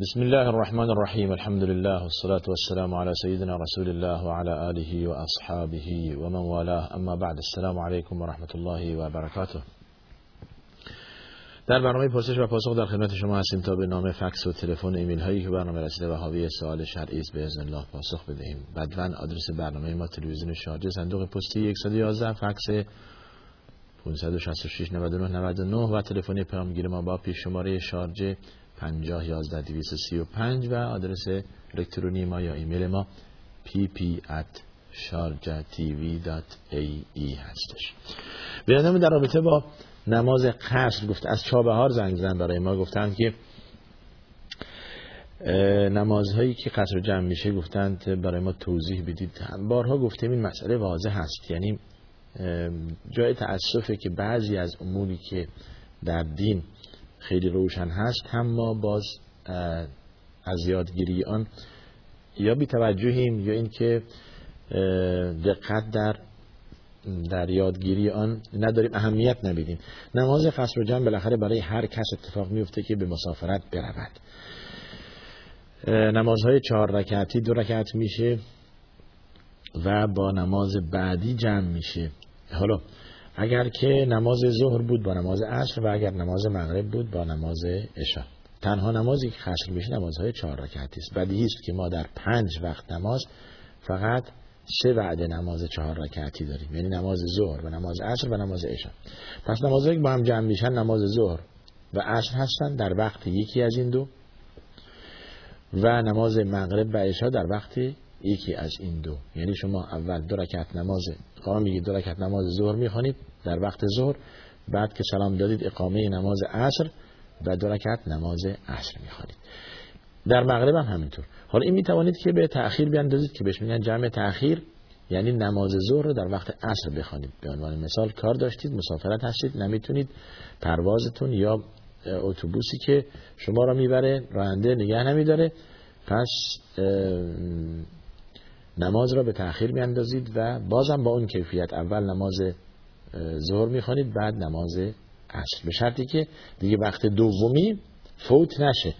بسم الله الرحمن الرحیم الحمد لله والصلاة والسلام على سيدنا رسول الله وعلى آله وأصحابه ومن والاه اما بعد السلام عليكم ورحمة الله وبركاته در برنامه پرسش و پاسخ در خدمت شما هستیم تا به نام فکس و تلفن ایمیل هایی که برنامه رسیده و حاوی سوال شرعی است به اذن الله پاسخ بدهیم. بدون آدرس برنامه ما تلویزیون شارجه صندوق پستی 111 فکس 566 99 99 و تلفن پیامگیر ما با پیش شماره شارجه 50 11 235 و آدرس الکترونی ما یا ایمیل ما pp at sharjatv.ae هستش. بیادم در رابطه با نماز قصر گفت از چابهار زنگ زن برای ما گفتند که نمازهایی که قصر جمع میشه گفتند برای ما توضیح بدید. بارها گفتیم این مسئله واضح هست یعنی جای تأسفه که بعضی از اموری که در دین خیلی روشن هست. هم ما باز از یادگیری آن یا بی توجهیم یا اینکه دقت در در یادگیری آن نداریم اهمیت نمیدیم. نماز قصر و جمع بالاخره برای هر کس اتفاق میفته که به مسافرت برود. نمازهای چهار رکعتی دو رکعت میشه و با نماز بعدی جمع میشه. حالا اگر که نماز ظهر بود با نماز عصر و اگر نماز مغرب بود با نماز عشا تنها نمازی که خشل بشه نمازهای چهار رکعتی است. بدیهی است که ما در پنج وقت نماز فقط سه وعده نماز چهار رکعتی داریم. یعنی نماز ظهر و نماز عصر و نماز عشا پس نمازهایی که با هم جمع میشن نماز ظهر و عصر هستن در وقت یکی از این دو و نماز مغرب و عشا در وقت یکی از این دو. یعنی شما اول دو رکعت نماز اقامه میگید دو رکعت نماز ظهر می‌خوانید در وقت ظهر بعد که سلام دادید اقامه نماز عصر و دو رکعت نماز عصر می‌خوانید. در مغرب هم همینطور. حالا این می‌توانید که به تأخیر بیاندازید که بهش میگن جمع تأخیر یعنی نماز ظهر رو در وقت عصر بخوانید. به عنوان مثال کار داشتید مسافرت هستید نمی‌تونید پروازتون یا اتوبوسی که شما را می‌بره راننده نگه نمیداره پس نماز را به تأخیر میاندازید و بازم با اون کیفیت اول نماز ظهر می‌خوانید بعد نماز عصر. به شرطی که دیگه وقت دومی فوت نشه.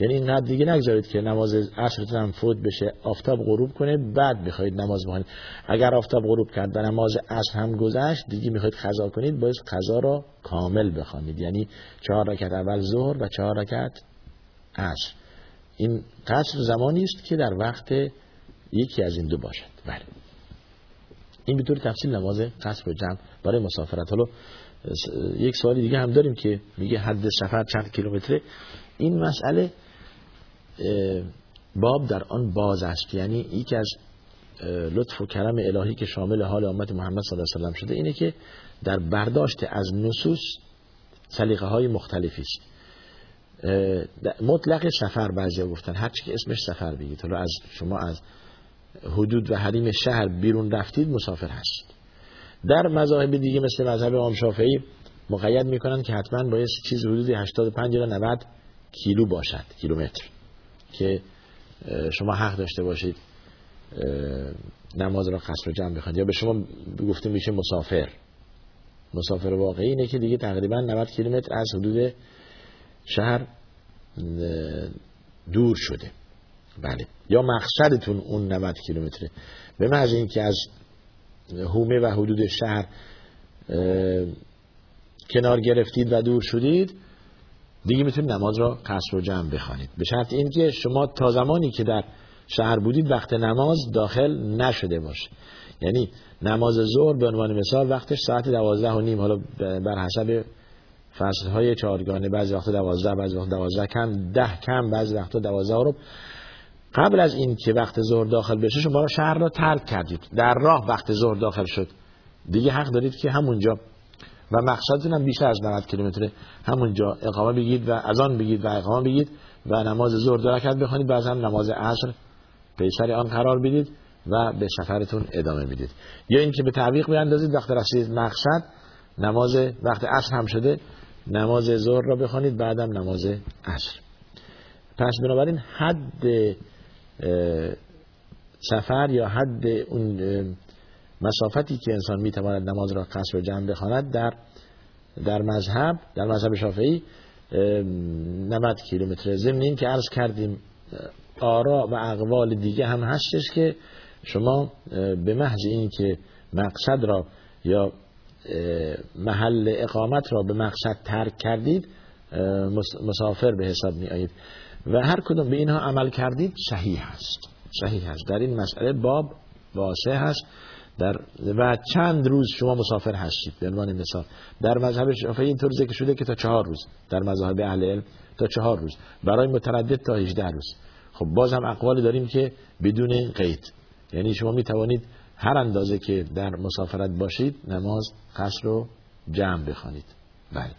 یعنی اینقدر دیگه نگذارید که نماز عصرتون هم فوت بشه آفتاب غروب کنه بعد می‌خواید نماز بخونید اگر آفتاب غروب کرد و نماز عصر هم گذشت دیگه می‌خواید قضا کنید باید قضا را کامل بخوانید. یعنی چهار رکعت اول ظهر و چهار رکعت عصر. این قصر زمانی است که در وقت یکی از این دو باشد. بله. این به طور تفصیل نماز قصر و جمع برای مسافرت. حالا یک سوالی دیگه هم داریم که میگه حد سفر چند کیلومتره. این مسئله باب در آن باز است. یعنی یکی از لطف و کرم الهی که شامل حال امت محمد صلی الله علیه وسلم شده اینه که در برداشت از نصوص سلیقه های مختلفی است. مطلق سفر بعضی گفتن. هر چی که اسمش سفر بگید. حالا از شما از حدود و حریم شهر بیرون رفتید مسافر هست در مذاهب دیگه مثل مذهب امام شافعی مقید می‌کنن که حتما باید چیز حدود 85 یا 90 کیلو باشد کیلومتر. که شما حق داشته باشید نماز را قصر و جمع بخواید. یا به شما گفته میشه مسافر. مسافر واقعی اینه که دیگه تقریبا 90 کیلومتر از حدود شهر دور شده. بله. یا مقصدتون اون 90 کیلومتره. به محض اینکه از هومه و حدود شهر کنار گرفتید و دور شدید دیگه می‌تونید نماز را قصر و جمع بخوانید. به شرط اینکه شما تا زمانی که در شهر بودید وقت نماز داخل نشده باشه. یعنی نماز ظهر به عنوان مثال وقتش ساعت دوازده و نیم. حالا بر حسب فصل های چهارگانه بعضی وقت دوازده بعضی وقت دوازده کم ده کم بعضی وقت دوازده رو قبل از این که وقت ظهر داخل بشه شما شهر را ترک کردید. در راه وقت ظهر داخل شد. دیگه حق دارید که همونجا و مقصدتون هم بیشتر از 90 کیلومتر همونجا اقامه بگید و از آن بگید و اقامه بگید و نماز ظهر دو رکعت بخونید. بعد هم نماز عصر پیسر آن قرار بدید و به سفرتون ادامه بدید یا اینکه به تعویق بیاندازید وقت رسید مقصد نماز وقت عصر هم شده نماز ظهر را بخوانید بعدم نماز عصر. پس بنابراین حد سفر یا حد اون مسافتی که انسان می‌تواند نماز را قصر و جمع بخواند در در مذهب در مذهب شافعی 90 کیلومتر ضمن این که عرض کردیم آرا و اقوال دیگه هم هستش که شما به محض این که مقصد را یا محل اقامت را به مقصد ترک کردید مسافر به حساب می آیید و هر کدوم به اینها عمل کردید صحیح هست. صحیح هست. در این مسئله باب واسه هست. در و چند روز شما مسافر هستید. به عنوان مثال. در مذهب شافعی اینطور ذکر شده که تا چهار روز. در مذهب اهل علم تا چهار روز. برای متردد تا 18 روز. خب باز هم اقوالی داریم که بدون قید. یعنی شما می توانید هر اندازه که در مسافرت باشید نماز قصر رو جمع بخوانید. بله.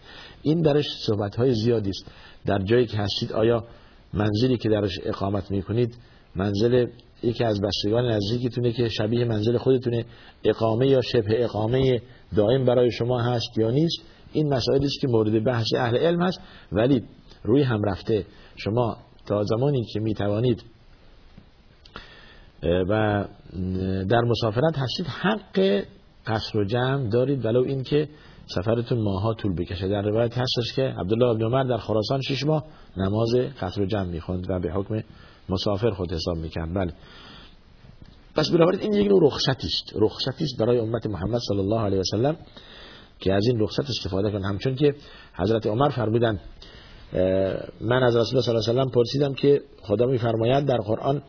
این درش صحبت های زیادی است. در جایی که هستید آیا منزلی که درش اقامت می‌کنید منزل یکی از بستگان نزدیکتونه که شبیه منزل خودتونه اقامه یا شبه اقامه دائم برای شما هست یا نیست. این مسائلی است که مورد بحث اهل علم هست ولی روی هم رفته. شما تا زمانی که می توانید و در مسافرت هستید حق قصر و جمع دارید ولو اینکه سفرتون ماها طول بکشه. در روایت هستش که عبدالله بن عمر در خراسان شش ماه نماز قصر و جمع می‌خوند و به حکم مسافر خود حساب می‌کرد. بله. پس بنابراین این یک نوع رخصتی است. رخصتی است برای امت محمد صلی الله علیه و سلم که از این رخصت استفاده کنند. همچون که حضرت عمر فرمودند من از رسول الله صلی الله علیه و پرسیدم که خدا میفرماید در قرآن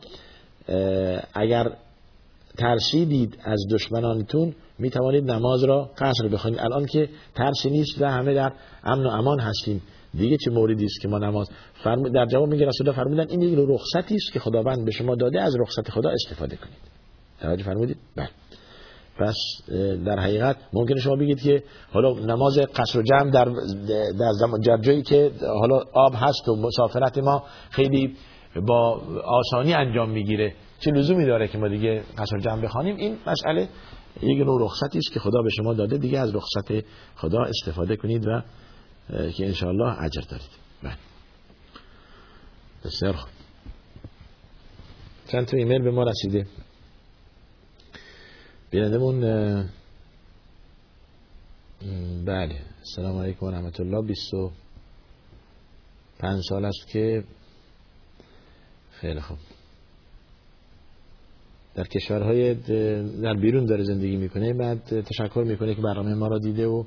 اگر ترسیدید از دشمنانتون می توانید نماز را قصر بخونید الان که ترسی نیست و همه در امن و امان هستیم. دیگه چه موردی است که ما نماز فرم... در جواب میگه رسول الله فرمودن این یک رخصتی است که خداوند به شما داده از رخصت خدا استفاده کنید. توجه فرمودید؟ بله. پس در حقیقت ممکنه شما بگید که حالا نماز قصر و جمع در در, در جایی که حالا آب هست و مسافرت ما خیلی با آسانی انجام می‌گیره چه لزومی داره که ما دیگه قصر جمع بخوانیم؟ این مسئله یک نوع رخصتی است که خدا به شما داده. دیگه از رخصت خدا استفاده کنید و که انشاءالله اجر دارید. بله. بسیار خوب. چند تا ایمیل به ما رسیده. بینندمون بله. السلام علیکم و رحمت الله 25 سال است که خیلی خوب. در کشورهای در بیرون داره زندگی می‌کنه بعد تشکر می‌کنه که برنامه ما را دیده و,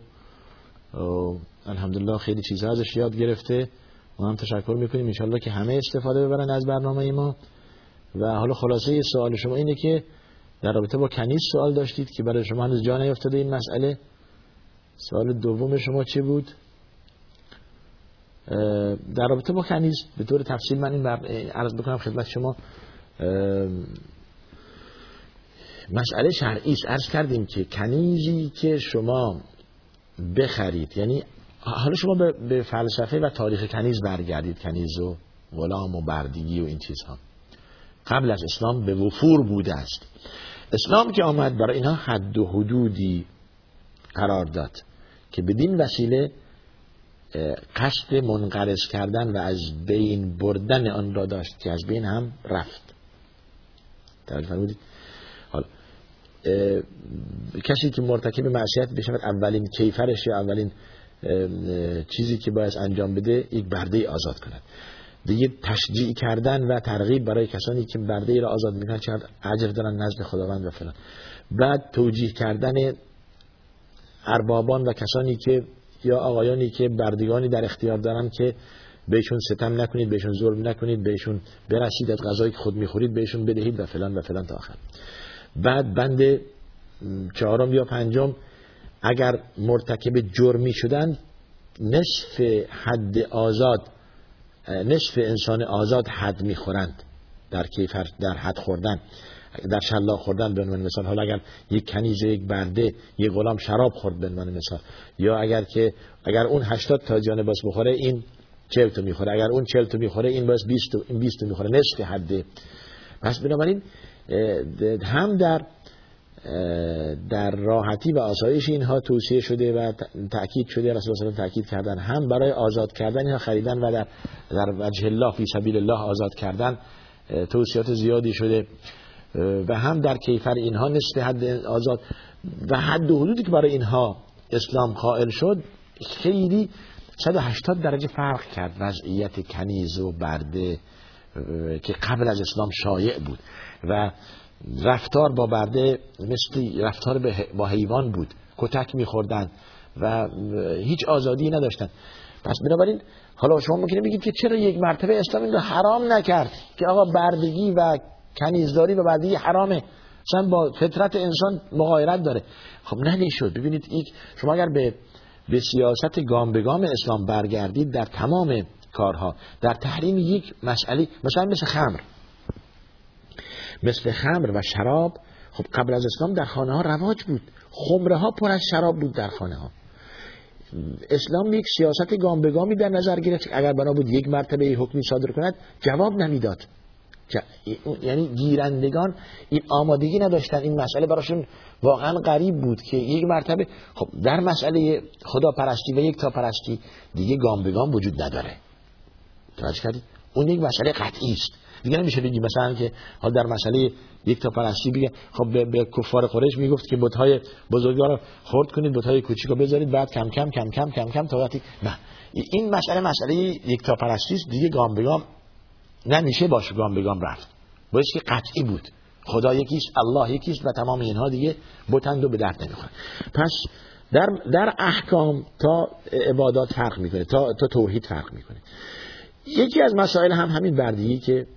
الحمدلله خیلی چیزها ازش یاد گرفته. ما هم تشکر می‌کنیم. انشالله که همه استفاده ببرن از برنامه ما. و حالا خلاصه سوال شما اینه که در رابطه با کنیز سوال داشتید که برای شما هنوز جا نیفتاده این مسئله. سوال دوم شما چی بود؟ در رابطه با کنیز به طور تفصیل من این عرض بکنم خدمت شما. مسئله شرعی است. عرض کردیم که کنیزی که شما بخرید یعنی حالا شما به فلسفه و تاریخ کنیز برگردید کنیز و غلام و بردگی و این چیزها. قبل از اسلام به وفور بوده است. اسلام که آمد برای اینها حد و حدودی قرار داد که بدین وسیله قصد منقرض کردن و از بین بردن آن را داشت که از بین هم رفت. توجه فرمودید کسی که مرتکب معصیت بشود اولین کیفرش یا اولین چیزی که باید انجام بده یک برده آزاد کند. دیگه تشجیع کردن و ترغیب برای کسانی که برده را آزاد می‌کنن چقدر عجر دارن نزد خداوند و فلان. بعد توجیه کردن اربابان و کسانی که یا آقایانی که بردگانی در اختیار دارن که بهشون ستم نکنید بهشون ظلم نکنید بهشون برسید از غذایی که خود می‌خورید بهشون بدهید و فلان و فلان تا آخر. بعد بند چهارم یا پنجم اگر مرتکب جرمی شدن نصف حد آزاد نصف انسان آزاد حد می‌خورند در کیفر در حد خوردن در شلا خوردن به عنوان مثال. حالا اگر یک کنیز یک برده یک غلام شراب خورد به عنوان مثال. یا اگر که اگر اون 80 تا جان باز بخوره این 40 تا می‌خوره. اگر اون 40 تا می‌خوره این باز 20 این 20 تا می‌خوره. نصف حده پس بنابراین هم در در راحتی و آسایش اینها توصیه شده و تأکید شده رسول الله تأکید کردن هم برای آزاد کردن اینها خریدن و در در وجه الله فی سبیل الله آزاد کردن توصیات زیادی شده. و هم در کیفر اینها نصف حد آزاد. و حد و حدودی که برای اینها اسلام قائل شد خیلی 180 درجه فرق کرد. وضعیت کنیز و برده. که قبل از اسلام شایع بود و رفتار با برده مثل رفتار با حیوان بود. کتک میخوردن و هیچ آزادی نداشتن. پس بنابراین حالا شما ممکنه بگید که چرا یک مرتبه اسلام این رو حرام نکرد که آقا بردگی و کنیزداری و بردگی حرامه؟ اصلا با فطرت انسان مغایرت داره. خب نه نشد ببینید یک شما اگر به به سیاست گام به گام اسلام برگردید در تمام کارها. در تحریم یک مسئله مثلا مثل خمر. مثل خمر و شراب خب قبل از اسلام در خانه ها رواج بود. خمره ها پر از شراب بود در خانه ها اسلام یک سیاست گام به گامی در نظر گرفت. اگر بنا بود یک مرتبه حکمی صادر کند جواب نمی‌داد. یعنی گیرندگان این آمادگی نداشتن. این مسئله براشون واقعا غریب بود که یک مرتبه خب در مسئله خدا پرستی و یک تا پرستی دیگه گام به گام وجود نداره. توجه کردید اون یک مسئله قطعی است. دیگه نمیشه بگی مثلا که حال در مسئله یک تا پرستی بگه خب به, به کفار قریش می‌گفت که بت‌های بزرگوار رو خرد کنید بت‌های کوچیک رو بذارید بعد کم کم کم کم کم کم تا وقتی نه. این مسئله مسئله یک تا پرستی است. دیگه گام به گام نمیشه باش گام به گام رفت. باید که قطعی بود. خدا یکیش الله یکیش و تمام اینها دیگه بتند و به درد نمی‌خوره. پس در, در احکام تا عبادات فرق می‌کنه تا, تا توحید فرق می‌کنه. یکی از مسائل هم همین بردگی که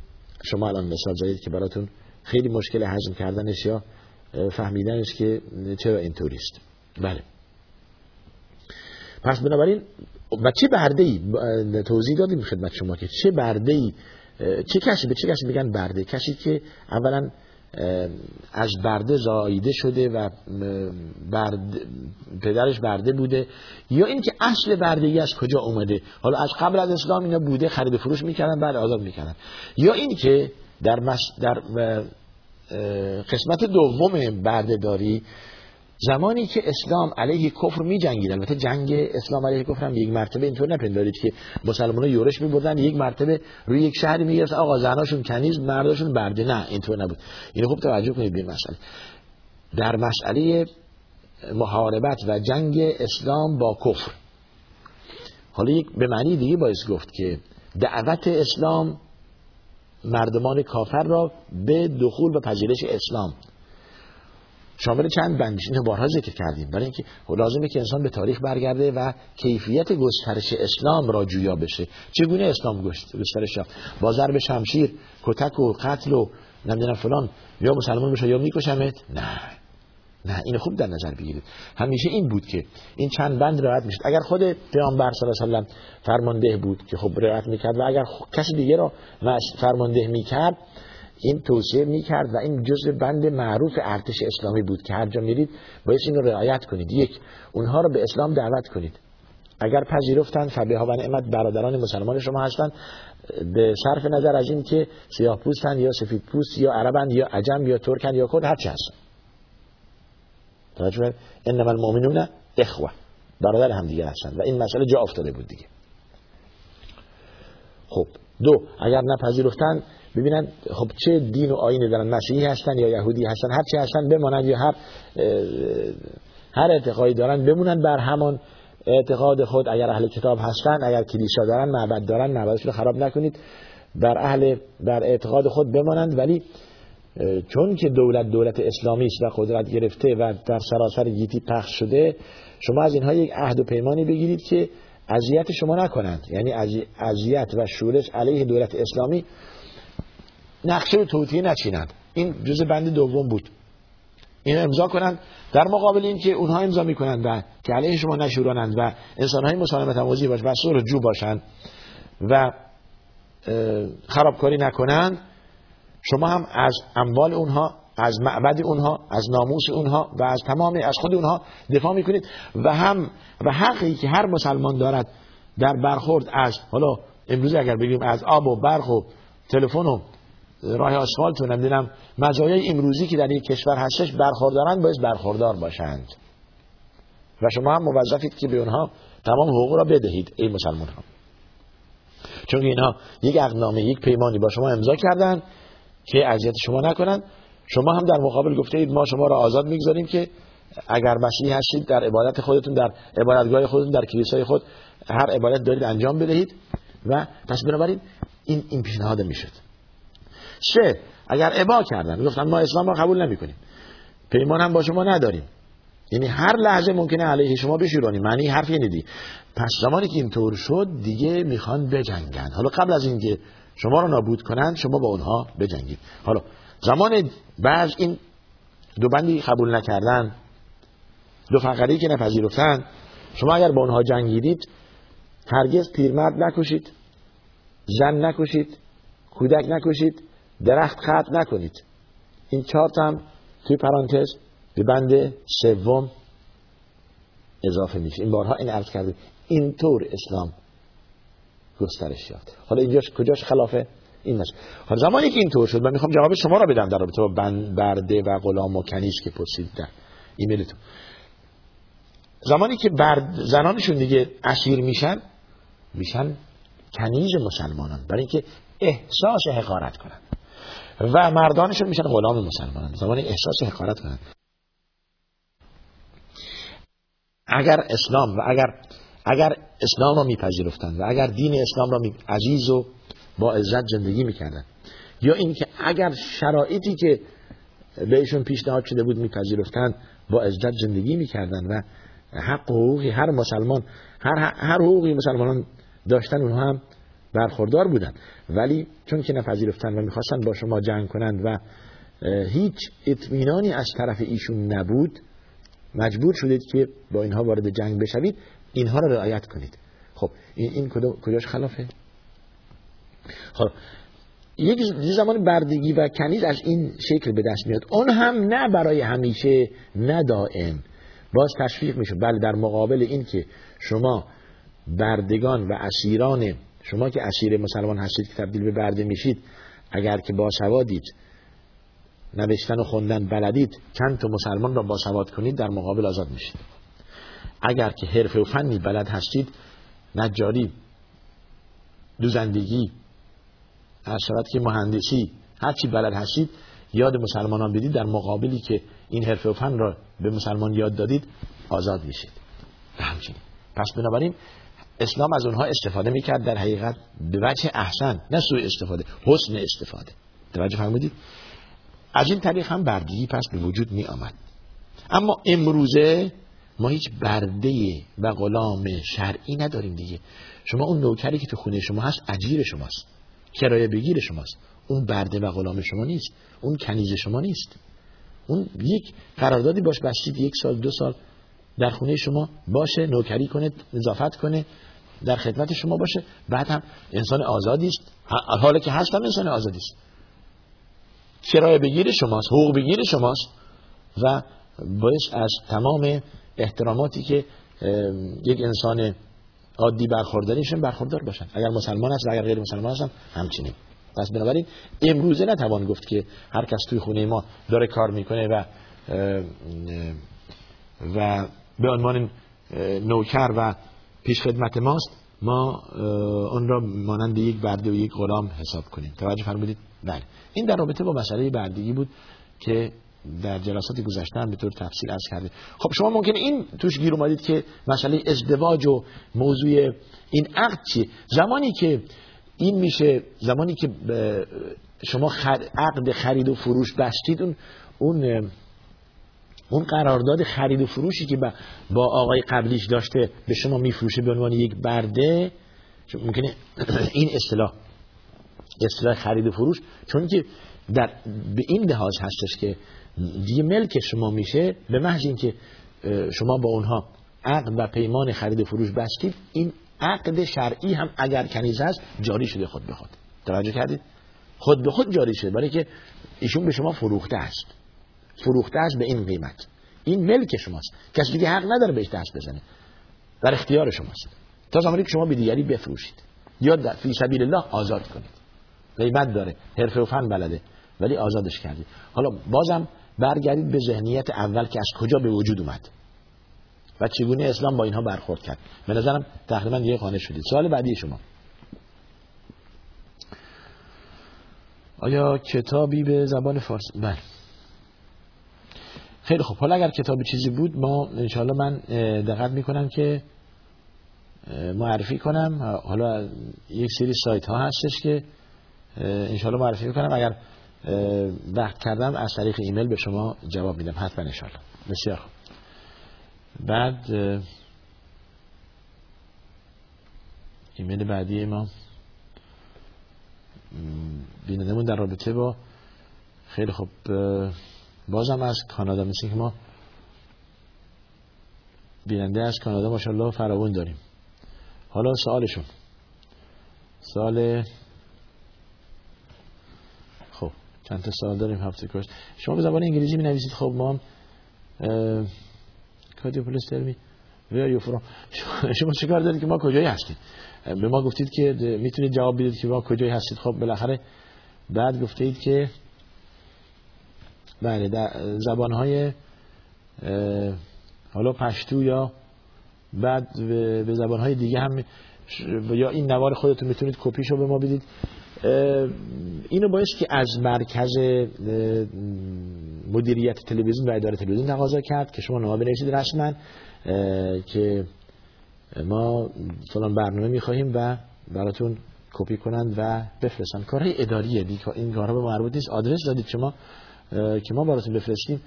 شما الان مثال زدید که براتون خیلی مشکل حجم کردنش یا فهمیدنش که چرا اینطوریست بله. پس بنابراین و چه برده ای توضیح دادیم خدمت شما که چه برده ای چه کسی به چه کسی میگن برده؟ کسی که اولا از برده زاییده شده و برد پدرش برده بوده. یا اینکه اصل بردگی از کجا اومده. حالا از قبل از اسلام اینا بوده خرید فروش می‌کردن بعد آزاد می‌کردن. یا اینکه در, مش... در قسمت دوم بردهداری زمانی که اسلام علیه کفر می جنگید البته جنگ اسلام علیه کفر هم یک مرتبه اینطور نپندارید که مسلمان یورش می بردن یک مرتبه روی یک شهری می گرفت آقا زناشون کنیز مرداشون برده. نه اینطور نبود. اینو خوب توجه کنید به مسئله. در مسئله محاربت و جنگ اسلام با کفر. حالا یک به معنی دیگه باید گفت که دعوت اسلام مردمان کافر را به دخول و پذیرش اسلام شامل چند بندش اینو بارها ذکر کردیم. برای اینکه لازمه که انسان به تاریخ برگرده و کیفیت گسترش اسلام را جویا بشه. چگونه اسلام گسترش یافت؟ با ضرب شمشیر کتک و قتل و نمی‌دونم فلان. یا مسلمان بشه یا میکشمت؟ نه. نه این خوب در نظر بگیرید. همیشه این بود که این چند بند رعایت می‌شد. اگر خود پیامبر صلی الله علیه و فرمانده بود که خب رعایت می‌کرد و اگر کسی دیگه را فرمانده می‌کرد این توصیه می‌کرد و این جزء بند معروف ارتش اسلامی بود که هر جا میرید باید این رعایت کنید. یک اونها رو به اسلام دعوت کنید. اگر پذیرفتن فبه ها و نعمت برادران مسلمان شما هستند به صرف نظر از این که سیاه پوستن یا سفید پوست یا عربن یا عجم یا ترکن یا کرد هر چی هستن توجه انما المؤمنون اخوه برادر هم دیگه هستن و این مسئله جا افتاده بود دیگه. خب دو اگر نپذیرفتن ببینن خب چه دین و آینه دارن مسیحی هستن یا یهودی هستن هر چی هستن بمانند یا هر هر اعتقادی دارن بمونن بر همان اعتقاد خود اگر اهل کتاب هستن اگر کلیسا دارن معبد دارن معبدشون خراب نکنید بر اهل بر اعتقاد خود بمانند. ولی چون که دولت دولت اسلامی است و قدرت گرفته و در سراسر گیتی پخش شده شما از اینها یک عهد و پیمانی بگیرید که اذیت شما نکنند. یعنی اذیت و شورش علیه دولت اسلامی نقشه به توطیه نچینند. این جز بند دوم بود. این امضا کنند. در مقابل این که اونها امضا می‌کنند و که علیه شما نشورانند و انسان های مسالمت اموزی باش و سور جو باشند و خرابکاری نکنند شما هم از اموال اونها از معبد اونها از ناموس اونها و از تمام از خود اونها دفاع می‌کنید و هم و حقی که هر مسلمان دارد در برخورد از حالا امروز اگر بگیم از آب و برق و تلفن و راه آسفالت و نمی‌دونم مزایای امروزی که در یک کشور هستش برخوردارن باید برخوردار باشند. و شما هم موظفید که به اونها تمام حقوق را بدهید ای مسلمان ها چون اینها یک اقنامه یک پیمانی با شما امضا کردن که اذیت شما نکنن. شما هم در مقابل گفته اید ما شما را آزاد می‌گذاریم که اگر مسیحی هستید در عبادت خودتون در عبادتگاه خودتون در کلیسای خود هر عبادت دارید انجام بدهید و پس بنابراین این این پیشنهاد می‌شد. سه اگر ابا کردن. گفتن ما اسلام را قبول نمی‌کنیم. پیمان هم با شما نداریم. یعنی هر لحظه ممکنه علیه شما بشورانی. معنی حرف اینه دی. پس زمانی که اینطور شد دیگه می‌خوان بجنگن. حالا قبل از اینکه شما رو نابود کنند شما با اونها بجنگید. حالا زمان بعض این دو بندی قبول نکردن دو فقری که نپذیرفتن شما اگر با اونها جنگیدید هرگز پیرمرد نکشید زن نکشید کودک نکشید درخت خط نکنید. این چهار هم توی پرانتز به بند سوم اضافه میشه. این بارها این عرض کرده اینطور اسلام گسترش یافت. حالا اینجاش کجاش خلافه؟ این نشه حالا زمانی که اینطور شد من می‌خوام جواب شما را بدم در رابطه با برده و غلام و کنیز که پرسید در ایمیلتون. زمانی که برد زنانشون دیگه اسیر میشن میشن کنیز مسلمانان. برای اینکه احساس حقارت کنن. و مردانشون میشن غلام مسلمانان. زمانی احساس حقارت کنن اگر اسلام و اگر اگر اسلام را میپذیرفتند و اگر دین اسلام را می... عزیز و با عزت زندگی می‌کردن. یا اینکه اگر شرایطی که بهشون پیشنهاد شده بود میپذیرفتند با عزت زندگی می‌کردن و حق و حقوقی هر مسلمان هر هر حقوقی مسلمانان داشتن اونها هم برخوردار بودن. ولی چون که نپذیرفتن و می‌خواستن با شما جنگ کنند و هیچ اطمینانی از طرف ایشون نبود مجبور شدید که با اینها وارد جنگ بشوید اینها را رعایت کنید. خب این, این کجاش خلافه؟ خب یک زمان بردگی و کنیز از این شکل به دست میاد. اون هم نه برای همیشه نه دائم. باز تشویق میشه بله در مقابل این که شما بردگان و اسیران شما که اسیر مسلمان هستید که تبدیل به برده میشید اگر که باسوادید نوشتن و خوندن بلدید چند تا مسلمان را باسواد کنید در مقابل آزاد میشید. اگر که حرف و فنی بلد هستید نجاری دوزندگی هر شود که مهندسی هرچی بلد هستید یاد مسلمانان بدید در مقابلی که این حرف و فن را به مسلمان یاد دادید آزاد میشید. همچنین. پس بنابراین اسلام از اونها استفاده می‌کرد در حقیقت به وجه احسن نه سوی استفاده حسن استفاده. توجه فرمودید؟ از این طریق هم بردگی پس به وجود می آمد اما امروزه ما هیچ برده و غلام شرعی نداریم دیگه. شما اون نوکری که تو خونه شما هست اجیر شماست. کرایه بگیر شماست. اون برده و غلام شما نیست. اون کنیز شما نیست. اون یک قراردادی باش بستید یک سال دو سال در خونه شما باشه نوکری کنه نظافت کنه. در خدمت شما باشه. بعد هم انسان آزادی است. حالا که هست هم انسان آزادی است. کرایه بگیر شماست حقوق بگیر شماست و باعث از تمام احتراماتی که یک انسان عادی برخورداریشون برخوردار باشن. اگر مسلمان است و اگر غیر مسلمان هستن همچنین. پس بنابراین امروزه نتوان گفت که هر کس توی خونه ما داره کار می‌کنه و و به عنوان نوکر و پیش خدمت ماست. ما اون را مانند یک برده و یک غلام حساب کنیم. توجه فرمودید؟ بله. این در رابطه با مسئله بردگی بود که در جلسات گذشته هم به طور تفصیل عرض کرده. خب شما ممکنه این توش گیر اومدید که مسئله ازدواج و موضوع این عقد چیه زمانی که این میشه زمانی که شما عقد خرید و فروش بستید اون اون اون قرارداد خرید و فروشی که با آقای قبلیش داشته به شما میفروشه به عنوان یک برده ممکنه این اصطلاح اصطلاح خرید و فروش چون که در به این لحاظ هستش که دیگه ملک شما میشه به محض اینکه شما با اونها عقد و پیمان خرید و فروش بستید این عقد شرعی هم اگر کنیز هست جاری شده خود به خود. توجه کردید؟ خود به خود جاری شده برای که ایشون به شما فروخته است. فروخته است به این قیمت. این ملک شماست. کسی دیگه حق نداره بهش دست بزنه. در اختیار شماست. تا زمانی که شما به دیگری بفروشید. یا در فی سبیل الله آزاد کنید. قیمت داره. حرفه و فن بلده. ولی آزادش کردید حالا بازم برگردید به ذهنیت اول که از کجا به وجود اومد. و چگونه اسلام با اینها برخورد کرد. به نظرم تقریبا یه خانه شدید. سوال بعدی شما. آیا کتابی به زبان فارسی؟ بله. خیلی خوب. حالا اگر کتاب چیزی بود ما انشاءالله من دقت می‌کنم که معرفی کنم. حالا یک سری سایت ها هستش که انشالله معرفی می‌کنم. اگر وقت کردم از طریق ایمیل به شما جواب میدم. حتما انشالله بسیار خوب. بعد ایمیل بعدی ما. بینندمون در رابطه با خیلی خوب بازم از کانادا مثل که ما بیننده از کانادا ماشاءالله فراون داریم. حالا سوالشون. سال خب چند تا سوال داریم هفته کش شما به زبان انگلیسی می نویسید خب ما هم کادیو پلیس ترمی شما چیکار دارید که ما کجایی هستید به ما گفتید که می‌تونید جواب بدید که ما کجایی هستید. خب بالاخره بعد گفتید که بله در زبانهای حالا پشتو یا بعد به زبانهای دیگه هم یا این نوار خودتون می‌تونید کپیشو به ما بدید. اینو باید که از مرکز مدیریت تلویزیون و اداره تلویزیون تقاضا کرد که شما نامه بنویسید رسما که ما فلان برنامه می‌خواهیم و براتون کپی کنند و بفرستن کارهای اداریه این کارها به مربوط نیست. آدرس دادید شما. که ما براتون بفرستیم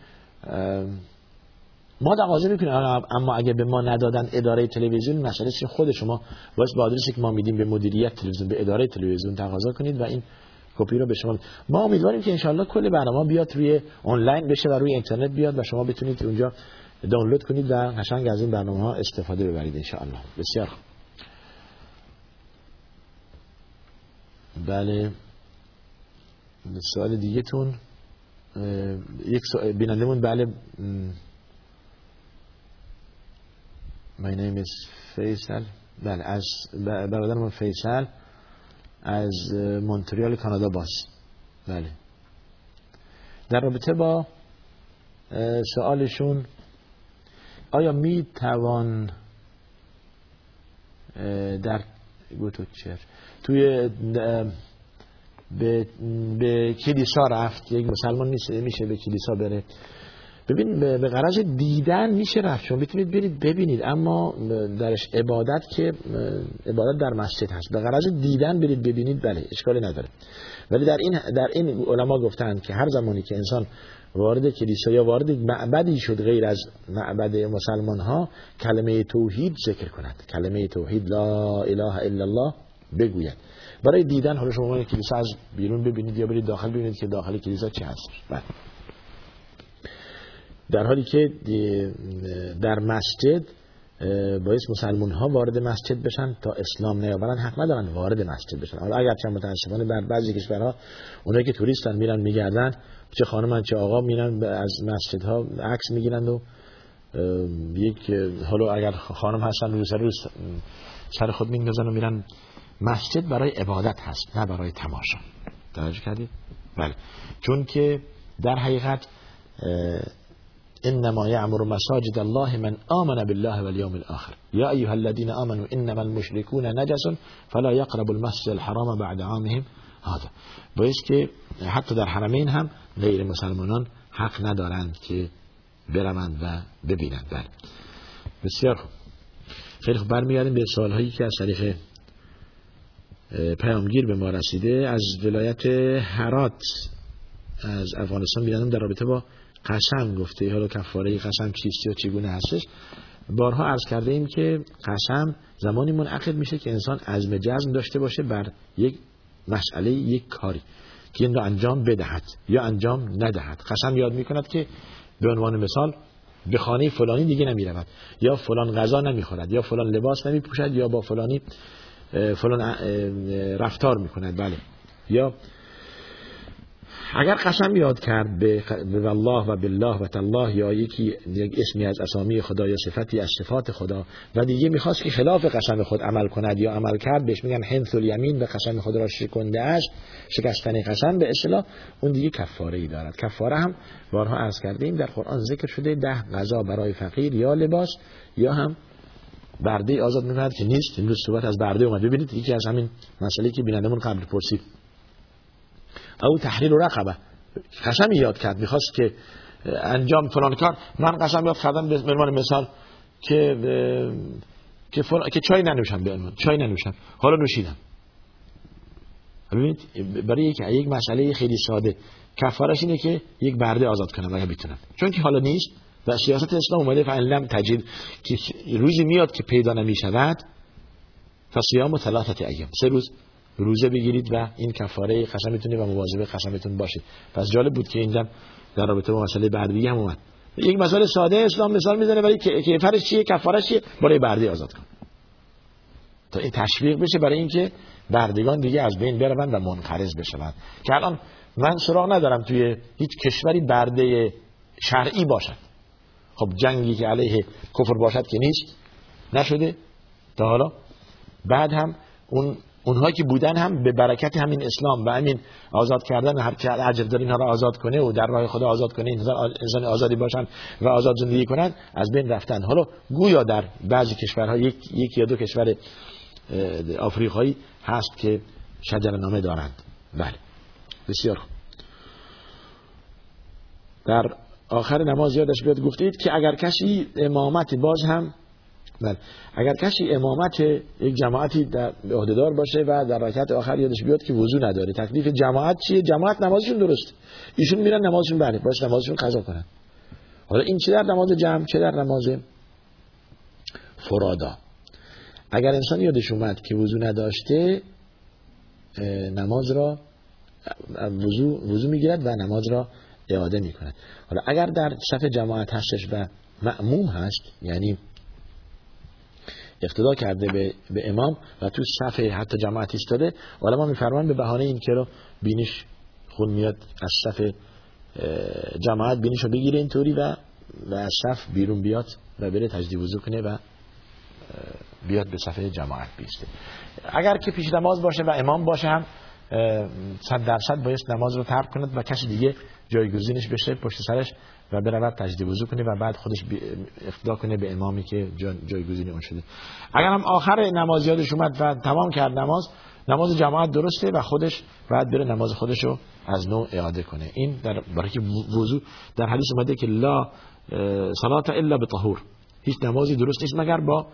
ما تقاضا می‌کنیم. اما اگه به ما ندادن اداره تلویزیون مسئله چیه؟ خود شما باید با آدرسی که ما میدیم به مدیریت تلویزیون به اداره تلویزیون تقاضا کنید و این کپی رو به شما ما امیدواریم که انشالله کل برنامه بیاد روی آنلاین بشه و روی اینترنت بیاد و شما بتونید اونجا دانلود کنید و قشنگ از این برنامه ها استفاده ببرید انشالله بسیار خوب. بله. سوال دیگه تون یک بینندمون بله. My name is فیصل بله از برادرم فیصل از مونتریال کانادا باز. بله. در رابطه با سوالشون آیا می توان در گوتوچر توی به, به کلیسا رفت یک مسلمان نیست میشه به کلیسا بره. ببین به غرض دیدن میشه رفت شما می‌تونید برید ببینید. اما درش عبادت که عبادت در مسجد هست. به غرض دیدن برید ببینید بله اشکالی نداره. ولی در این در این علما گفتند که هر زمانی که انسان وارد کلیسا یا وارد معبدی شد غیر از معبد مسلمان ها کلمه توحید ذکر کند. کلمه توحید لا اله الا الله بگوید. برای دیدن حالا شما کلیسا از بیرون ببینید یا برید داخل ببینید که داخل کلیسا چه هست. بله. در حالی که در مسجد باید مسلمان ها وارد مسجد بشن تا اسلام نیاورن حق ندارن وارد مسجد بشن. حالا اگر چند متاسفانه بر بعضی کشورها اونایی که توریستن میرن میگردن چه خانم چه آقا میرن از مسجد ها عکس می‌گیرند و یک حالا اگر خانم هستن روی سر روز سر خود میندازن و میرن مسجد برای عبادت هست نه برای تماشا. توجه کردید؟ بله. چون که در حقیقت انما يعمر مساجد الله من آمن بالله واليوم الآخر يا أيها الذين آمنوا إنما المشركون نجس فلا يقرب المسجد الحرام بعد عامهم هذا. باید که حتی در حرمین هم غیر مسلمانان حق ندارند که بروند و ببینند. بله. بسیار خوب. خیلی خوب. برمیگردیم به سوال هایی که از طریق پیامگیر به ما رسیده از ولایت هرات. از افغانستان بیانم در رابطه با قسم گفته. حالا کفاره قسم چیستی و چگونه هستش؟ بارها عرض کرده ایم که قسم زمانی منعقد میشه که انسان عزم جزم داشته باشه بر یک مسئله یک کاری که این انجام بدهد یا انجام ندهد. قسم یاد می‌کند که به عنوان مثال به خانه فلانی دیگه نمی رود یا فلان غذا نمی خورد یا فلان لباس نمی پوشد یا با فلانی فلان رفتار می کند بله. یا اگر قسم یاد کرد به الله و بالله و تالله یا یکی یک اسمی از اسامی خدا یا صفتی از صفات خدا و دیگه می‌خواست که خلاف قسم خود عمل کند یا عمل کرد بهش میگن حنث الیمین به قسم خود را شکنده است شکستن قسم به اصطلاح اون دیگه کفاره ای دارد. کفاره هم بارها عرض کردیم در قرآن ذکر شده ده غذا برای فقیر یا لباس یا هم برده آزاد می‌کند که نیست. امروز صحبت از برده اومد. ببینید یکی از همین مسئله که بینندمون قبل پرسید. او تحریر و رقبه. قسم یاد کرد. می‌خواست که انجام فلان کار. من قسم یاد کردم به عنوان مثال که که, فر... که چای ننوشم به عنوان. چای ننوشم. حالا نوشیدم. ببینید برای یک یک مسئله خیلی ساده. کفارش اینه که یک برده آزاد کنم اگه بتونم. چون که حالا نیست و سیاست اسلام اومده فعلا تجید که روزی میاد که پیدا نمی شود فصیام و ثلاثت ایام. سه روز روزه بگیرید و این کفاره قسمتونه و مواظب قسمتون باشید. پس جالب بود که این در رابطه با مسئله بردگی هم اومد. یک مسئله ساده اسلام مثال می‌زنه ولی کیفرش چیه کفارش چیه؟ برای برده آزاد کن. تا این تشویق بشه برای اینکه بردگان دیگه از بین بروند و منقرض بشوند. که الان من سراغ ندارم توی هیچ کشوری برده شرعی باشد خب جنگی که علیه کفر باشد که نیست نشده. تا حالا. بعد هم اون اونهایی که بودن هم به برکت همین اسلام و همین آزاد کردن هر که عجر داره اینها را آزاد کنه و در راه خدا آزاد کنه انسان آزادی باشن و آزاد زندگی کنن از بین رفتن. حالا گویا در بعضی کشورها یک, یک یا دو کشور آفریقایی هست که شجرنامه دارند. بله. بسیار در آخر نماز یادش بیاد گفتید که اگر کسی امامت باز هم بله اگر کسی امامت یک جماعتی در عهدهدار باشه و در رکعت آخر یادش بیاد که وضو نداره. تکلیف جماعت چیه؟ جماعت نمازشون درست. ایشون میرن نمازشون بله باش نمازشون قضا کنن. حالا این چه در نماز جمع چه در نماز فرادا؟ اگر انسان یادش اومد که وضو نداشته نماز را وضو وضو می‌گیرد و نماز را اعاده می‌کند حالا اگر در صف جماعت هستش و معموم هست یعنی اقتدا کرده به, به امام و تو صف حتی جماعت ایستاده علما میفرمان به بهانه این که رو بینش خون میاد از صف جماعت بینش رو بگیره اینطوری و و از صف بیرون بیاد و بره تجدید وضو کنه و بیاد به صفحه جماعت بیسته. اگر که پیش نماز باشه و امام باشه هم صد درصد باید نماز رو ترک کند و کسی دیگه جایگزینش بشه پشت سرش و برود تجدید وضو کنه و بعد خودش اقتدا کنه به امامی که جایگزین اون شده. اگر هم آخر نماز یادش اومد و تمام کرد نماز نماز جماعت درسته و خودش بعد بره نماز خودش رو از نوع اعاده کنه. این در برای که وضو در حدیث اومده که لا صلات الا به طهور هیچ نمازی درست نیست مگر با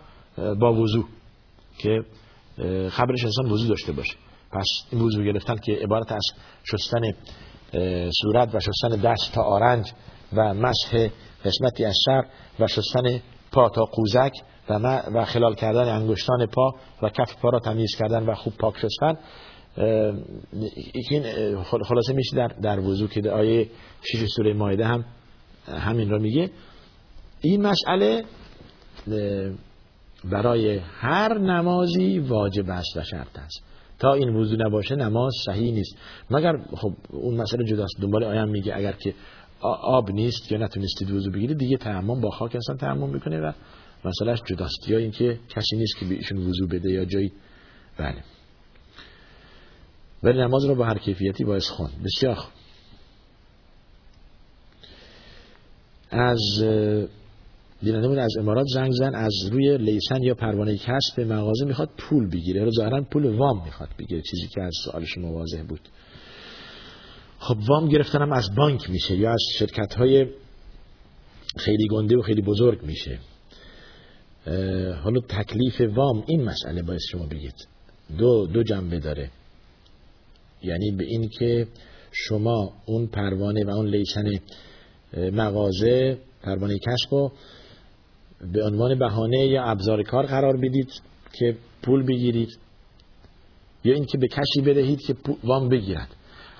با وضو که خبرش انسان وضو داشته باشه. پس این وضو گرفتن که عبارت از شستن صورت و شستن دست تا آرنج و مسح قسمتی از سر و شستن پا تا قوزک و, و خلال کردن انگشتان پا و کف پا را تمیز کردن و خوب پاک شستن. این خلاصه میشه در, در وضو که آیه شیش سوره مایده هم همین را میگه. این مسئله برای هر نمازی واجب است و شرط است. تا این وضو نباشه نماز صحیح نیست. مگر خب اون مسئله جداست. دنبال آیه میگه اگر که آب نیست یا نتونستید وضو بگیرید دیگه تیمم با خاک انسان تیمم می‌کنه و مسئلهش جداست. یا اینکه کسی نیست که بهشون وضو بده یا جایی. بله. ولی نماز رو با هر کیفیتی باعث خون. بسیار خوب. از بینندمون از امارات زنگ زن از روی لیسن یا پروانه کسب به مغازه می‌خواد پول بگیره. رو ظاهرا پول وام می‌خواد بگیره چیزی که از سوال شما بود. خب وام گرفتنم از بانک میشه یا از شرکت های خیلی گنده و خیلی بزرگ میشه. حالا تکلیف وام این مسئله باید شما بگید. دو, دو جنبه داره. یعنی به این که شما اون پروانه و اون لیسن مغازه پروانه کسب به عنوان بهانه یا ابزار کار قرار بدید که پول بگیرید یا اینکه به کشی بدهید که وام بگیرد.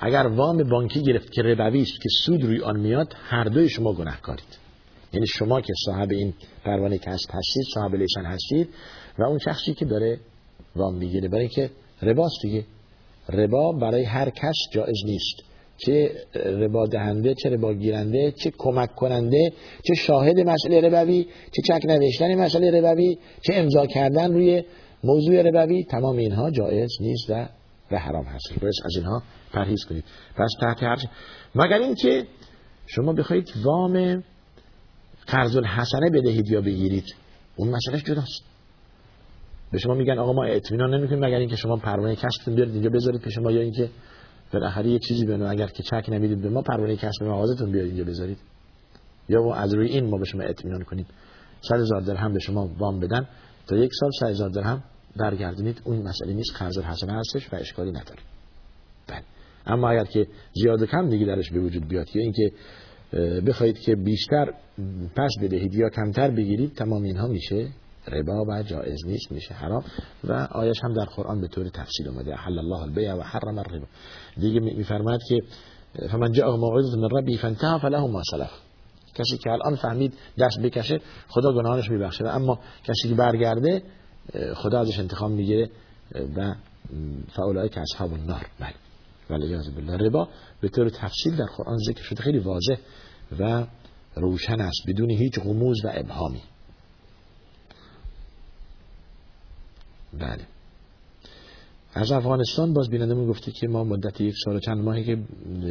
اگر وام بانکی گرفت که ربوی است که سود روی آن میاد هر دوی شما گناهکارید. یعنی شما که صاحب این پروانه کسب هستید صاحب لیسن هستید و اون شخصی که داره وام می‌گیره برای که رباست دیگه. ربا برای هر کس جایز نیست. چه ربا دهنده چه ربا گیرنده چه کمک کننده چه شاهد مسئله ربوی چه چک نوشتن مسئله ربوی چه امضا کردن روی موضوع ربوی تمام اینها جایز نیست و و حرام هست. باید از اینها پرهیز کنید. پس تحت هر مگر اینکه شما بخواید وام قرض الحسنه بدهید یا بگیرید اون مسئله جداست. به شما میگن آقا ما اطمینان نمی‌کنیم مگر اینکه شما پروانه کسبتون بیارید اینجا بذارید پیش ما یا اینکه بالاخره یه چیزی بنو اگر که چک نمی‌دید به ما پروانه کسب مغازتون بیارید اینجا بذارید. یا از روی این ما به شما اطمینان کنیم. صد هزار درهم به شما وام بدن. تا یک سال 3000 درهم برگردونید. اون مسئله نیست. قرض حسنه هستش و اشکالی نداره. بله. اما اگر که زیاد و کم دیگه درش به وجود بیاد یا اینکه بخواید که بیشتر پس بدهید یا کمتر بگیرید تمام اینها میشه. ربا و جایز نیست میشه حرام. و آیش هم در قرآن به طور تفصیل اومده حل الله البیع و حرم الربا. دیگه میفرماد که فمن جاءه موعظه من ربی فانتهى فله ما سلف. کسی که الان فهمید دست بکشه خدا گناهانش میبخشه. اما کسی که برگرده خدا ازش انتخاب می‌گیره و فاولای که اصحاب النار. بله. ولی بالله. ربا به طور تفصیل در قرآن ذکر شده خیلی واضح و روشن است بدون هیچ غموز و ابهامی. بله. از افغانستان باز بیننده می گفته که ما مدت یک سال و چند ماهی که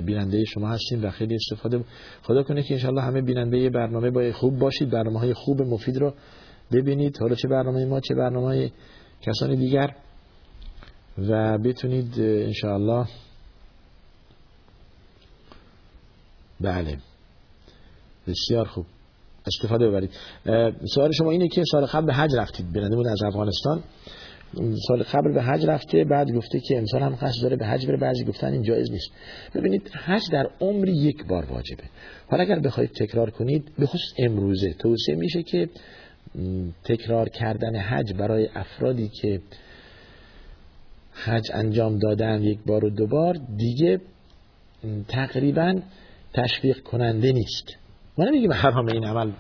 بیننده شما هستیم و خیلی استفاده خدا کنه که انشالله همه بیننده برنامه با خوب باشید برنامه های خوب مفید رو ببینید. حالا چه برنامه ما چه برنامه های کسان دیگر. و بتونید انشاءالله. بله. بسیار خوب. استفاده ببرید. سوال شما اینه که سال قبل به حج رفتید. برنده بود از افغانستان. سال قبل به حج رفته بعد گفته که انسان هم قصد داره به حج بره بعضی گفتن این جایز نیست. ببینید حج در عمری یک بار واجبه. حالا اگر بخواید تکرار کنید به خصوص امروزه توصیه میشه که تکرار کردن حج برای افرادی که حج انجام دادن یک بار و دو بار دیگه تقریبا تشویق کننده نیست. ما نمیگیم حرام این عمل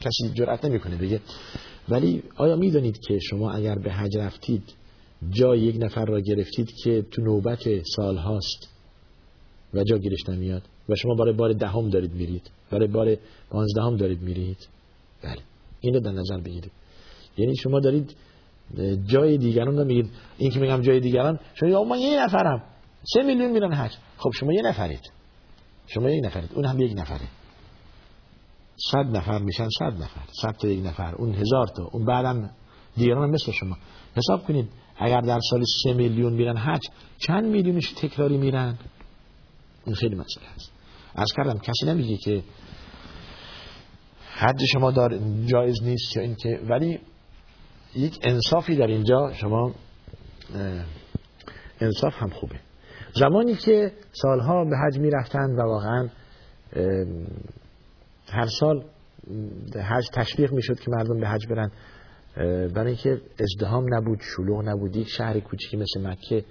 کسی جرأت نمی‌کنه بگه ولی آیا می‌دانید که شما اگر به حج رفتید جای یک نفر را گرفتید که تو نوبت سال هاست و جا گیرش نمیاد و شما برای بار دهم دارید میرید برای بار پانزدهم دارید میرید؟ بله این رو در نظر بگیرید. یعنی شما دارید جای دیگران رو میگید. این که میگم جای دیگران شما من یه نفرم. سه میلیون میرن حج. خب شما یه نفرید. شما یک نفرید. اون هم یک نفره. صد نفر میشن صد نفر صد تا یک نفر اون هزار تا اون بعدم دیگران مثل شما. حساب کنید اگر در سال سه میلیون میرن حج چند میلیونش تکراری میرن؟ این خیلی مسئله هست از کردم کسی نمیگه که حج شما دار جایز نیست یا اینکه ولی یک انصافی در اینجا شما انصاف هم خوبه. زمانی که سالها به حج می رفتن و واقعا هر سال حج تشویق می شد که مردم به حج برن. برای اینکه ازدهام نبود شلوغ نبود. یک شهر کوچیکی مثل مکه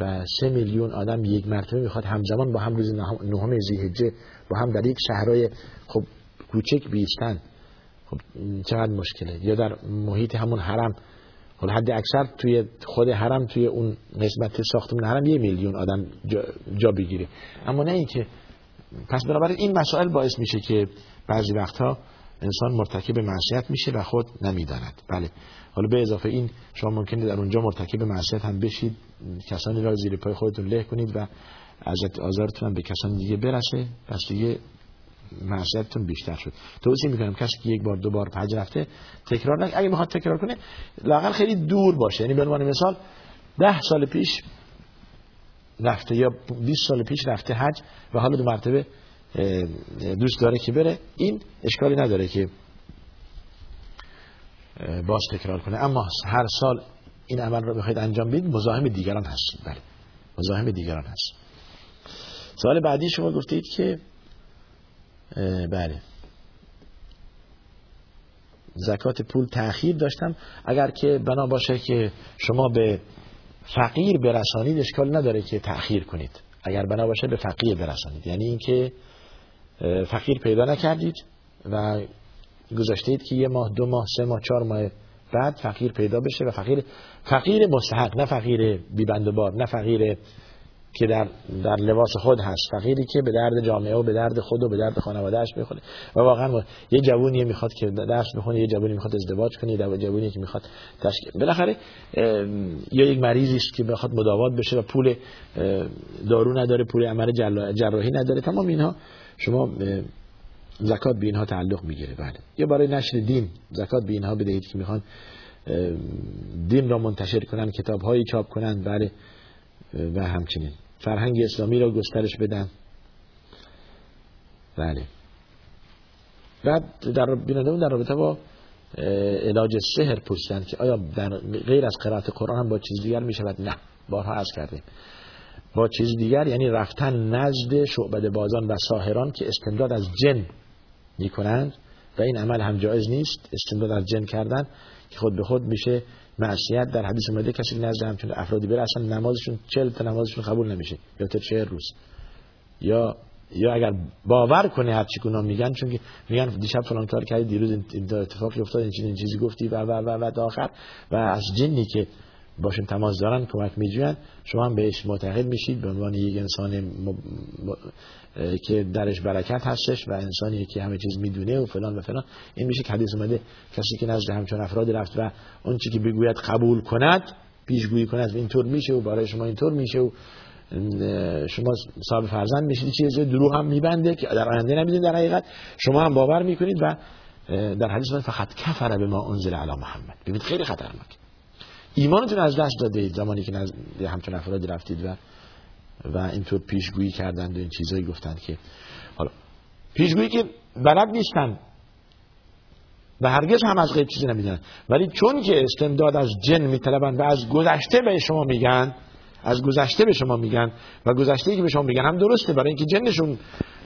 و سه میلیون آدم یک مرتبه می‌خواد همزمان با هم روز نهم زیهجه با هم در یک شهرهای خب کوچک بیستن. خب چقدر مشکله؟ یا در محیط همون حرم. حالا حد اکثر توی خود حرم توی اون قسمت ساختمون حرم یه میلیون آدم جا, جا بگیره. اما نه اینکه پس بنابراین این مسائل باعث میشه که بعضی وقتها انسان مرتکب معصیت میشه و خود نمی‌داند. بله. حالا به اضافه این شما ممکنه در اونجا مرتکب معصیت هم بشید. کسانی را زیر پای خودتون له کنید و از آزارتون هم به کسان دیگه برسه. پس دیگه معصیتتون بیشتر شد. توصیه می‌کنم کسی که یک بار دو بار حج رفته تکرار نکنه اگه می‌خواد تکرار کنه لاقل خیلی دور باشه. یعنی به عنوان مثال ده سال پیش رفته یا 20 سال پیش رفته حج و حالا دو مرتبه دوست داره که بره. این اشکالی نداره که باز تکرار کنه. اما هر سال این عمل رو بخواید انجام بدید مزاحم دیگران هست. بله مزاحم دیگران هست. سوال بعدی شما گفتید که بله. زکات پول تأخیر داشتم. اگر که بنا باشه که شما به فقیر برسانید اشکال نداره که تأخیر کنید. اگر بنا باشه به فقیر برسانید. یعنی اینکه فقیر پیدا نکردید و گذاشتید که یه ماه دو ماه سه ماه چهار ماه بعد فقیر پیدا بشه و فقیر فقیر مستحق نه فقیر بیبندبار نه فقیر که در, در لباس خود هست. فقیری که به درد جامعه و به درد خود و به درد خانوادهش بخوره و واقعا یه جوونی می‌خواد که درس بخونه یه جوونی می‌خواد ازدواج کنه یه جوونی که می‌خواد تشکیل بالاخره یا یک مریضی که بخواد مداوات بشه و پول دارو نداره پول عمل جراحی نداره. تمام اینها شما زکات به اینها تعلق می‌گیره. بله. یا برای نشر دین زکات به اینها بدهید که می‌خوان دین را منتشر کنن کتاب هایی چاپ کنن. بله. و همچنین. فرهنگ اسلامی را گسترش بدن. بله. بعد در بیننده در رابطه با علاج سحر پرسیدن که آیا غیر از قرائت قرآن هم با چیز دیگر می شود نه. بارها عرض کردیم. با چیز دیگر یعنی رفتن نزد شعبد بازان و ساهران که استمداد از جن می کنند و این عمل هم جایز نیست. استمداد از جن کردن که خود به خود میشه معصیت در حدیث اومده کسی نزد همچون افرادی بره اصلا نمازشون چل تا نمازشون قبول نمیشه. یا تا چه روز. یا یا اگر باور کنه هر چی کنم میگن چون که میگن دیشب فلان کار کردی دیروز این اتفاقی افتاد این چیزی گفتی و و و و آخر. و از جنی که باشون تماس دارن کمک میجوین شما هم بهش معتقد میشید به عنوان یک انسان م... که درش برکت هستش و انسانی که همه چیز می‌دونه و فلان و فلان. این میشه که حدیث اومده کسی که نزد همچون افراد رفت و اون چی که بگوید قبول کند پیشگویی کند اینطور میشه و برای شما اینطور میشه و شما صاحب فرزند میشید. چیز دروغ هم میبنده که در آینده نمیدین در حقیقت. شما هم باور می‌کنید و در حدیث من فقط کفر به ما انزل علی محمد. ببینید خیلی خطرناک ایمانتون از دست داده اید زمانی که نزد همچون افرادی رفتید و و اینطور پیشگویی کردند و این چیزایی گفتند که حالا پیشگویی که بلد نیستن. و هرگز هم از غیب چیزی نمی‌دونن. ولی چون که استمداد از جن میطلبند و از گذشته به شما میگن از گذشته به شما میگن و گذشته که به شما میگن هم درسته. برای اینکه جنشون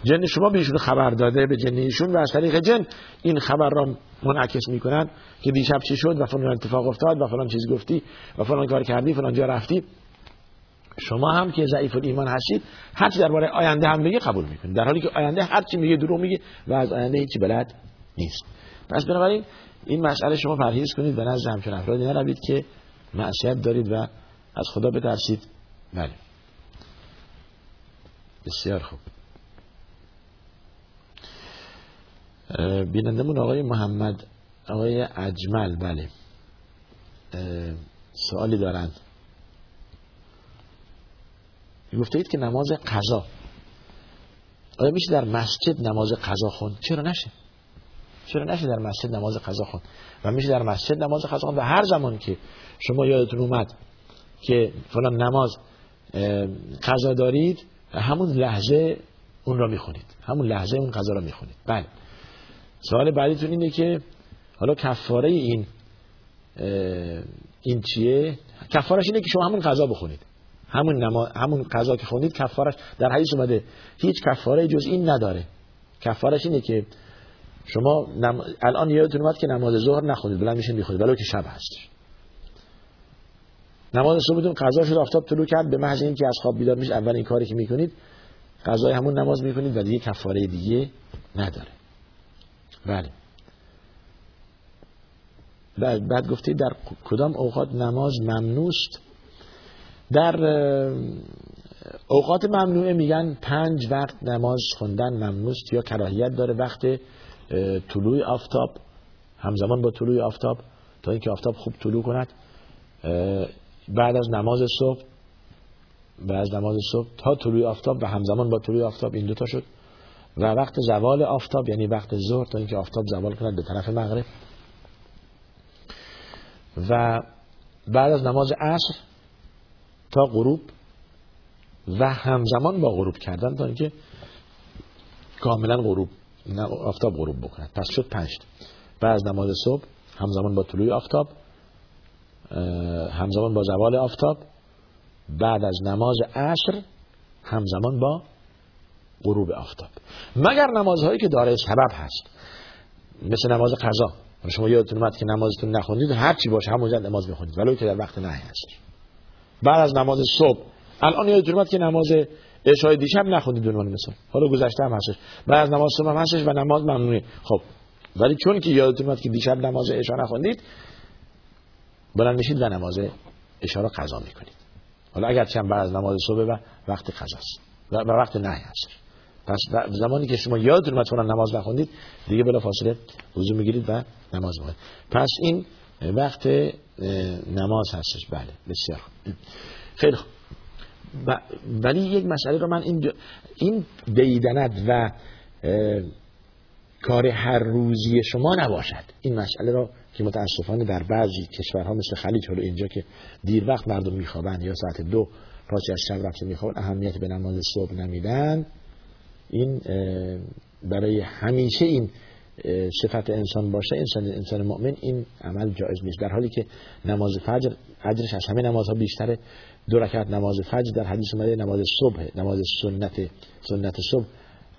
جن شما بهشون خبر داده به جنیشون و از طریق جن این خبر را منعکس می‌کنن که دیشب چی شد و فلان اتفاق افتاد و فلان چیز گفتی و فلان کار کردی فلان جا رفتی. شما هم که ضعیف ایمان هستید هر چی درباره آینده هم بگه قبول می‌کنید در حالی که آینده هر چی میگه دروغ میگه و از آینده هیچی بلد نیست. پس بنابراین این مسئله شما پرهیز کنید و نزد همچون افرادی نروید که معصیت دارید و از خدا بترسید. بله. بسیار خوب. بینندمون آقای محمد آقای اجمل بله. سوالی دارند. گفته که نماز قضا. آیا میشه در مسجد نماز قضا خون چرا نشه؟ چرا نشه در مسجد نماز قضا خون و میشه در مسجد نماز قضا خون و هر زمان که شما یادتون اومد که فلان نماز قضا دارید همون لحظه اون را می‌خونید. همون لحظه اون قضا را می‌خونید. بله. سوال بعدیتون اینه که حالا کفاره این این چیه؟ کفارش اینه که شما همون قضا بخونید. همون نما... همون قضا که خوندید کفارش در حدیث اومده. هیچ کفاره جز این نداره. کفارش اینه که شما نم... الان یادتون اومد که نماز ظهر نخونید بلند میشین می‌خونید ولو که شب هستش نماز صبحتون قضا شد آفتاب طلوع کرد به محض اینکه از خواب بیدار میشه اول این کاری که می‌کنید قضای همون نماز می‌کنید و دیگه کفاره دیگه نداره. بله. بعد, بعد گفتید در کدام اوقات نماز ممنوست؟ در اوقات ممنوعه میگن پنج وقت نماز خوندن ممنوست یا کراهیت داره وقت طلوع آفتاب همزمان با طلوع آفتاب تا اینکه آفتاب خوب طلوع کند. بعد از نماز صبح بعد از نماز صبح تا طلوع آفتاب و همزمان با طلوع آفتاب این دوتا شد. و وقت زوال آفتاب یعنی وقت ظهر تا اینکه آفتاب زوال کند به طرف مغرب. و بعد از نماز عصر تا غروب و همزمان با غروب کردن تا اینکه کاملا غروب آفتاب غروب بکند. پس شد پنج. بعد از نماز صبح همزمان با طلوع آفتاب همزمان با زوال آفتاب. بعد از نماز عصر همزمان با غروب آفتاب. مگر نمازهایی که داره سبب هست. مثل نماز قضا. شما یادتون اومد که نمازتون نخوندید هر چی باشه همون نماز بخونید. ولو که در وقت نهی هست. بعد از نماز صبح. الان یادتون اومد که نماز عشای دیشب نخوندید عنوان مثال. حالا گذشته هم هستش. بعد از نماز صبح هم هستش و نماز ممنوعه. خب. ولی چون که یادتون اومد که دیشب نماز عشا نخوندید بلند میشید و نماز عشا را قضا می‌کنید. حالا اگر چند بعد از نماز صبح و وقت قضاست و وقت نهی هست پس زمانی که شما یادتون اومد فلان نماز نخوندید دیگه بلا فاصله وضو می‌گیرید و نماز می‌خونید. پس این وقت نماز هستش. بله بسیار خیلی خوب. ولی یک مسئله رو من این این دیدند و کار هر روزی شما نباشد. این مسئله رو که متاسفانه در بعضی کشورها مثل خلیج حالا اینجا که دیر وقت مردم میخوابن یا ساعت دو پاچی از شب رفته میخوابن اهمیت به نماز صبح نمیدن. این برای همیشه این صفت انسان باشه انسان انسان مؤمن این عمل جایز نیست. در حالی که نماز فجر اجرش از همه نمازها بیشتره. دو رکعت نماز فجر در حدیث اومده نماز صبح نماز سنت سنت صبح.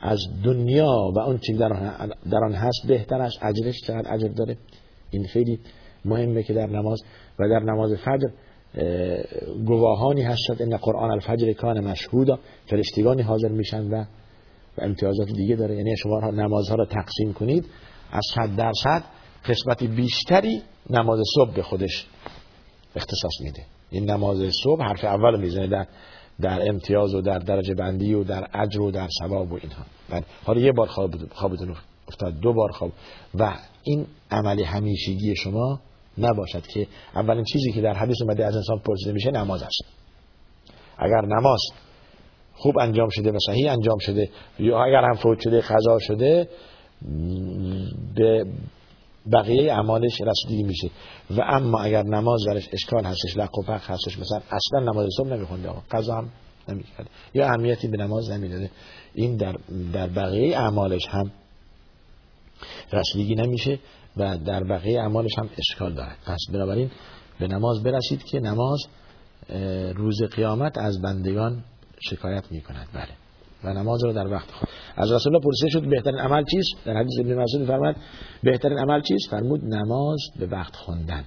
از دنیا و اون چیز در آن هست بهتر است اجرش چقدر اجر داره؟ این خیلی مهمه که در نماز و در نماز فجر گواهانی هستند ان قرآن الفجر کان مشهودا. فرشتگانی حاضر میشن و و امتیازات دیگه داره. یعنی شما نمازها رو تقسیم کنید. از صد درصد قسمت بیشتری نماز صبح به خودش اختصاص میده. این نماز صبح حرف اول می‌زنه در در امتیاز و در درجه بندی و در اجر و در ثواب و اینها. بله. حالا یه بار خوابتون افتاد. دو بار خواب. و این عمل همیشگی شما نباشد که اولین چیزی که در حدیث اومده از انسان پرسیده میشه نماز است. اگر نماز خوب انجام شده و صحیح انجام شده یا اگر هم فوت شده خضا شده به بقیه اعمالش رسیدگی میشه. و اما اگر نماز درش اشکال هستش لق و پخ هستش مثلا اصلا نماز صبح نمیخونده قضا هم نمی‌کرده. یا اهمیتی به نماز نمی‌داده. این در در بقیه اعمالش هم رسیدگی نمیشه و در بقیه اعمالش هم اشکال داره. پس بنابراین به نماز برسید که نماز روز قیامت از بندگان شکایت می کند بله. و نماز رو در وقت خود. از رسول الله پرسیده شد بهترین عمل چیست؟ در حدیث ابن مسعود فرمود بهترین عمل چیست؟ فرمود نماز به وقت خوندن.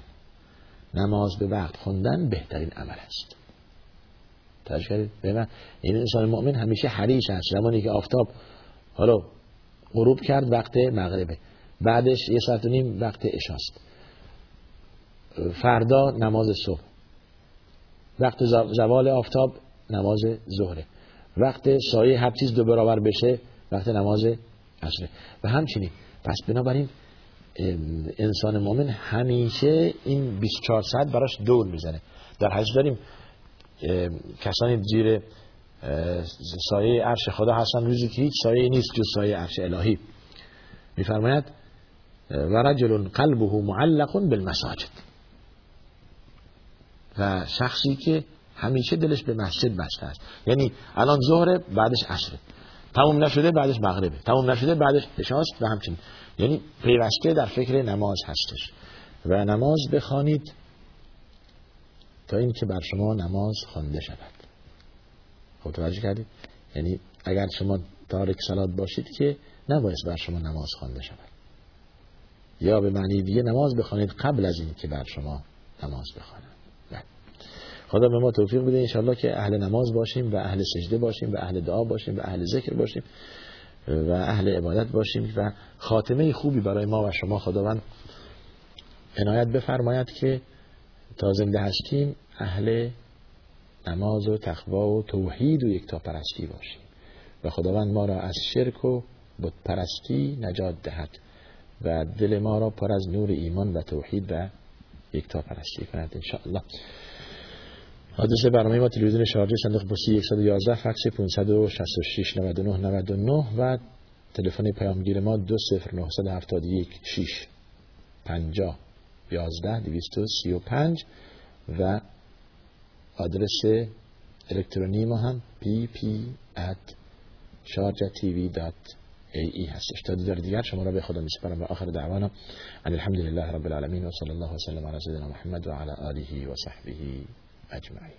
نماز به وقت خوندن بهترین عمل است. کردید؟ به این انسان مؤمن همیشه حریص است. زمانی که آفتاب حالا غروب کرد وقت مغربه. بعدش یه ساعت و نیم وقت اشاست فردا نماز صبح. وقت زوال آفتاب نماز ظهره. وقت سایه هر چیز دو برابر بشه وقت نماز عصره. و همچنین پس بنابراین انسان مؤمن همیشه این 24 ساعت براش دور می‌زنه. در حدیث داریم کسانی زیر سایه عرش خدا هستن. روزی که هیچ سایه نیست جز سایه عرش الهی. میفرماید و رجل قلبه معلق بالمساجد. و شخصی که همیشه دلش به مسجد بسته است. یعنی الان ظهر بعدش عصر. تموم نشده بعدش مغربه. تموم نشده بعدش عشاست و همچنین. یعنی پیوسته در فکر نماز هستش. و نماز بخوانید تا اینکه بر شما نماز خوانده شود. خب توجه کردید؟ یعنی اگر شما تارک سلات باشید که نباید بر شما نماز خوانده شود. یا به معنی دیگه نماز بخوانید قبل از این که بر شما نماز بخوانند. خدا به ما توفیق بده انشالله که اهل نماز باشیم و اهل سجده باشیم و اهل دعا باشیم و اهل ذکر باشیم و اهل عبادت باشیم و خاتمه خوبی برای ما و شما خداوند عنایت بفرماید که تا زنده هستیم اهل نماز و تقوا و توحید و یکتا پرستی باشیم و خداوند ما را از شرک و بت پرستی نجات دهد و دل ما را پر از نور ایمان و توحید و یکتا پرستی کند انشاءالله. آدرس برنامه ما تلویزیون شارجه صندوق پستی 111 فکس 566 99 99 و تلفن پیامگیر ما 20971 6 50 11 235 و آدرس الکترونی ما هم pp at sharjatv.ae هستش. تا دیدار دیگر شما را به خدا میسپارم و آخر دعوانا. ان الحمد لله رب العالمین و صلی الله وسلم علی سیدنا محمد و علی آله و صحبه. Adonai